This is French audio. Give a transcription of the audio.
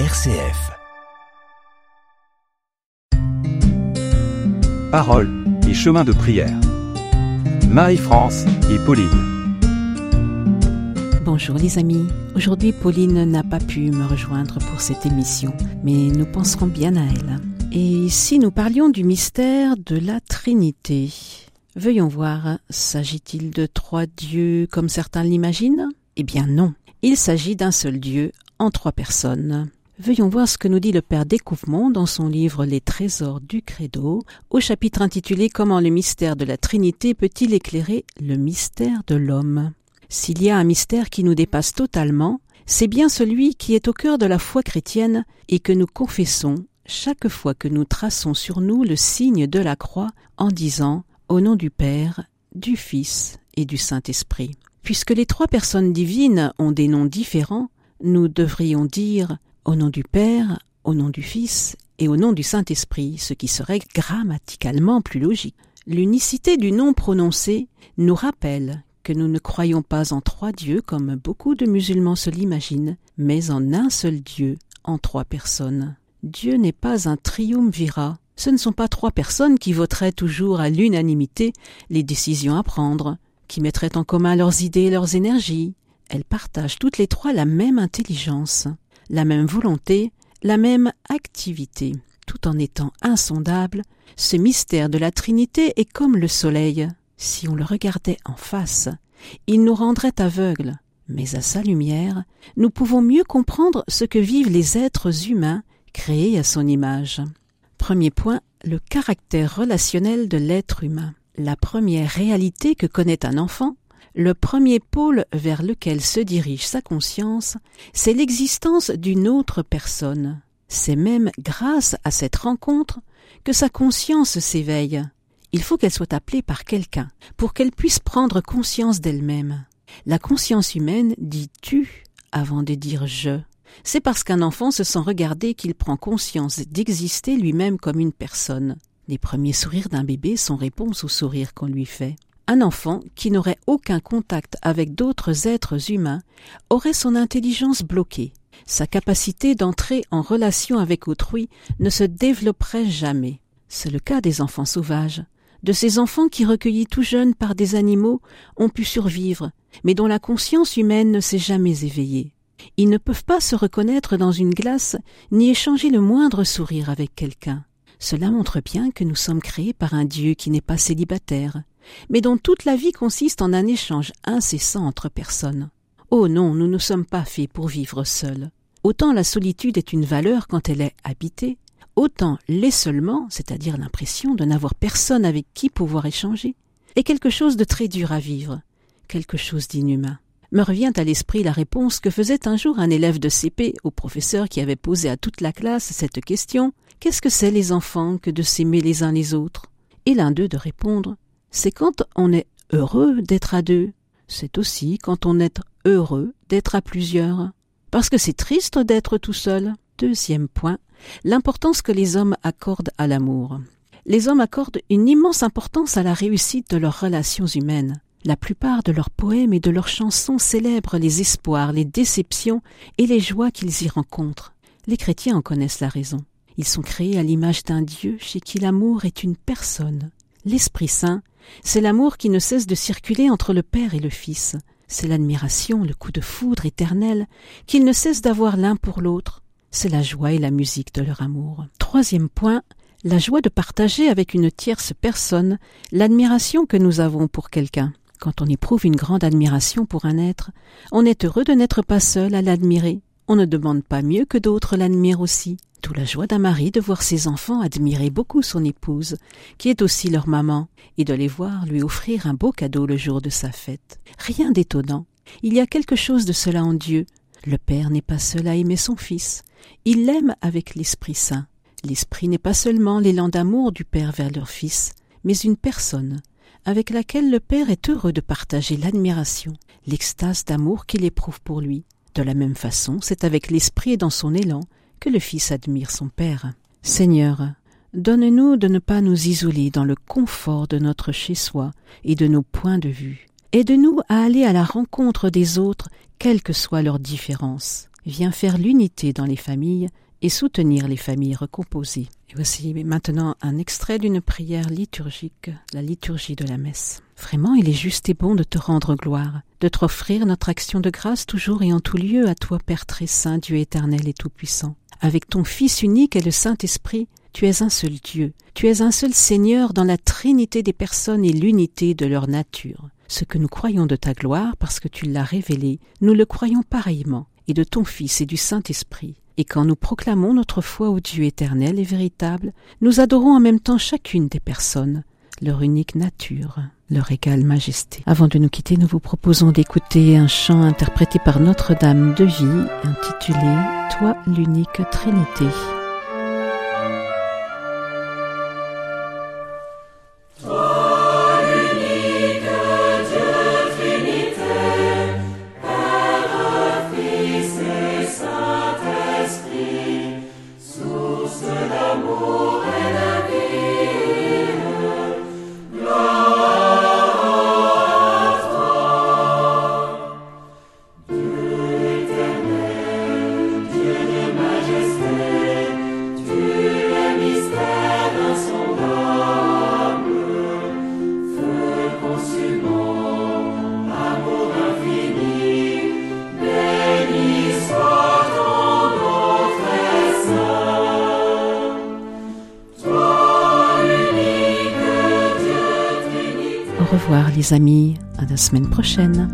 RCF. Parole et chemin de prière. Marie-France et Pauline. Bonjour les amis, aujourd'hui Pauline n'a pas pu me rejoindre pour cette émission, mais nous penserons bien à elle. Et si nous parlions du mystère de la Trinité? Veuillons voir, s'agit-il de trois dieux comme certains l'imaginent? Eh bien non, il s'agit d'un seul Dieu en trois personnes. Veuillons voir ce que nous dit le Père Découvrement dans son livre Les trésors du Credo, au chapitre intitulé Comment le mystère de la Trinité peut-il éclairer le mystère de l'homme? S'il y a un mystère qui nous dépasse totalement, c'est bien celui qui est au cœur de la foi chrétienne et que nous confessons chaque fois que nous traçons sur nous le signe de la croix en disant Au nom du Père, du Fils et du Saint-Esprit. Puisque les trois personnes divines ont des noms différents, nous devrions dire au nom du Père, au nom du Fils et au nom du Saint-Esprit, ce qui serait grammaticalement plus logique. L'unicité du nom prononcé nous rappelle que nous ne croyons pas en trois dieux comme beaucoup de musulmans se l'imaginent, mais en un seul Dieu, en trois personnes. Dieu n'est pas un triumvirat, ce ne sont pas trois personnes qui voteraient toujours à l'unanimité les décisions à prendre, qui mettraient en commun leurs idées et leurs énergies. Elles partagent toutes les trois la même intelligence la même volonté, la même activité. Tout en étant insondable, ce mystère de la Trinité est comme le soleil. Si on le regardait en face, il nous rendrait aveugles, mais à sa lumière, nous pouvons mieux comprendre ce que vivent les êtres humains créés à son image. Premier point, le caractère relationnel de l'être humain. La première réalité que connaît un enfant, le premier pôle vers lequel se dirige sa conscience, c'est l'existence d'une autre personne. C'est même grâce à cette rencontre que sa conscience s'éveille. Il faut qu'elle soit appelée par quelqu'un pour qu'elle puisse prendre conscience d'elle-même. La conscience humaine dit tu avant de dire je. C'est parce qu'un enfant se sent regardé qu'il prend conscience d'exister lui-même comme une personne. Les premiers sourires d'un bébé sont réponse au sourire qu'on lui fait. Un enfant qui n'aurait aucun contact avec d'autres êtres humains aurait son intelligence bloquée. Sa capacité d'entrer en relation avec autrui ne se développerait jamais. C'est le cas des enfants sauvages, de ces enfants qui, recueillis tout jeunes par des animaux, ont pu survivre, mais dont la conscience humaine ne s'est jamais éveillée. Ils ne peuvent pas se reconnaître dans une glace, ni échanger le moindre sourire avec quelqu'un. Cela montre bien que nous sommes créés par un Dieu qui n'est pas célibataire, mais dont toute la vie consiste en un échange incessant entre personnes. Oh non, nous ne sommes pas faits pour vivre seuls. Autant la solitude est une valeur quand elle est habitée, autant l'isolement, c'est-à-dire l'impression de n'avoir personne avec qui pouvoir échanger, est quelque chose de très dur à vivre, quelque chose d'inhumain. Me revient à l'esprit la réponse que faisait un jour un élève de CP au professeur qui avait posé à toute la classe cette question Qu'est-ce que c'est les enfants que de s'aimer les uns les autres? Et l'un d'eux de répondre c'est quand on est heureux d'être à deux. C'est aussi quand on est heureux d'être à plusieurs. Parce que c'est triste d'être tout seul. Deuxième point, l'importance que les hommes accordent à l'amour. Les hommes accordent une immense importance à la réussite de leurs relations humaines. La plupart de leurs poèmes et de leurs chansons célèbrent les espoirs, les déceptions et les joies qu'ils y rencontrent. Les chrétiens en connaissent la raison. Ils sont créés à l'image d'un Dieu chez qui l'amour est une personne. L'Esprit Saint c'est l'amour qui ne cesse de circuler entre le Père et le Fils. C'est l'admiration, le coup de foudre éternel qu'ils ne cessent d'avoir l'un pour l'autre. C'est la joie et la musique de leur amour. Troisième point, la joie de partager avec une tierce personne l'admiration que nous avons pour quelqu'un. Quand on éprouve une grande admiration pour un être, on est heureux de n'être pas seul à l'admirer. On ne demande pas mieux que d'autres l'admirent aussi. Tout la joie d'un mari de voir ses enfants admirer beaucoup son épouse, qui est aussi leur maman, et de les voir lui offrir un beau cadeau le jour de sa fête. Rien d'étonnant. Il y a quelque chose de cela en Dieu. Le Père n'est pas seul à aimer son Fils. Il l'aime avec l'Esprit Saint. L'Esprit n'est pas seulement l'élan d'amour du Père vers leur Fils, mais une personne, avec laquelle le Père est heureux de partager l'admiration, l'extase d'amour qu'il éprouve pour lui. De la même façon, c'est avec l'Esprit et dans son élan que le Fils admire son Père. Seigneur, donne-nous de ne pas nous isoler dans le confort de notre chez-soi et de nos points de vue. Aide-nous à aller à la rencontre des autres, quelles que soient leurs différences. vient faire l'unité dans les familles et soutenir les familles recomposées. Voici maintenant un extrait d'une prière liturgique, la liturgie de la messe. Vraiment, il est juste et bon de te rendre gloire, de t'offrir notre action de grâce toujours et en tout lieu à toi, Père très saint, Dieu éternel et tout-puissant. Avec ton Fils unique et le Saint-Esprit, tu es un seul Dieu, tu es un seul Seigneur dans la trinité des personnes et l'unité de leur nature. Ce que nous croyons de ta gloire, parce que tu l'as révélé, nous le croyons pareillement, et de ton Fils et du Saint-Esprit. Et quand nous proclamons notre foi au Dieu éternel et véritable, nous adorons en même temps chacune des personnes, leur unique nature, leur égale majesté. Avant de nous quitter, nous vous proposons d'écouter un chant interprété par Notre-Dame de Vie, intitulé Toi l'unique Trinité. Les amis, à la semaine prochaine.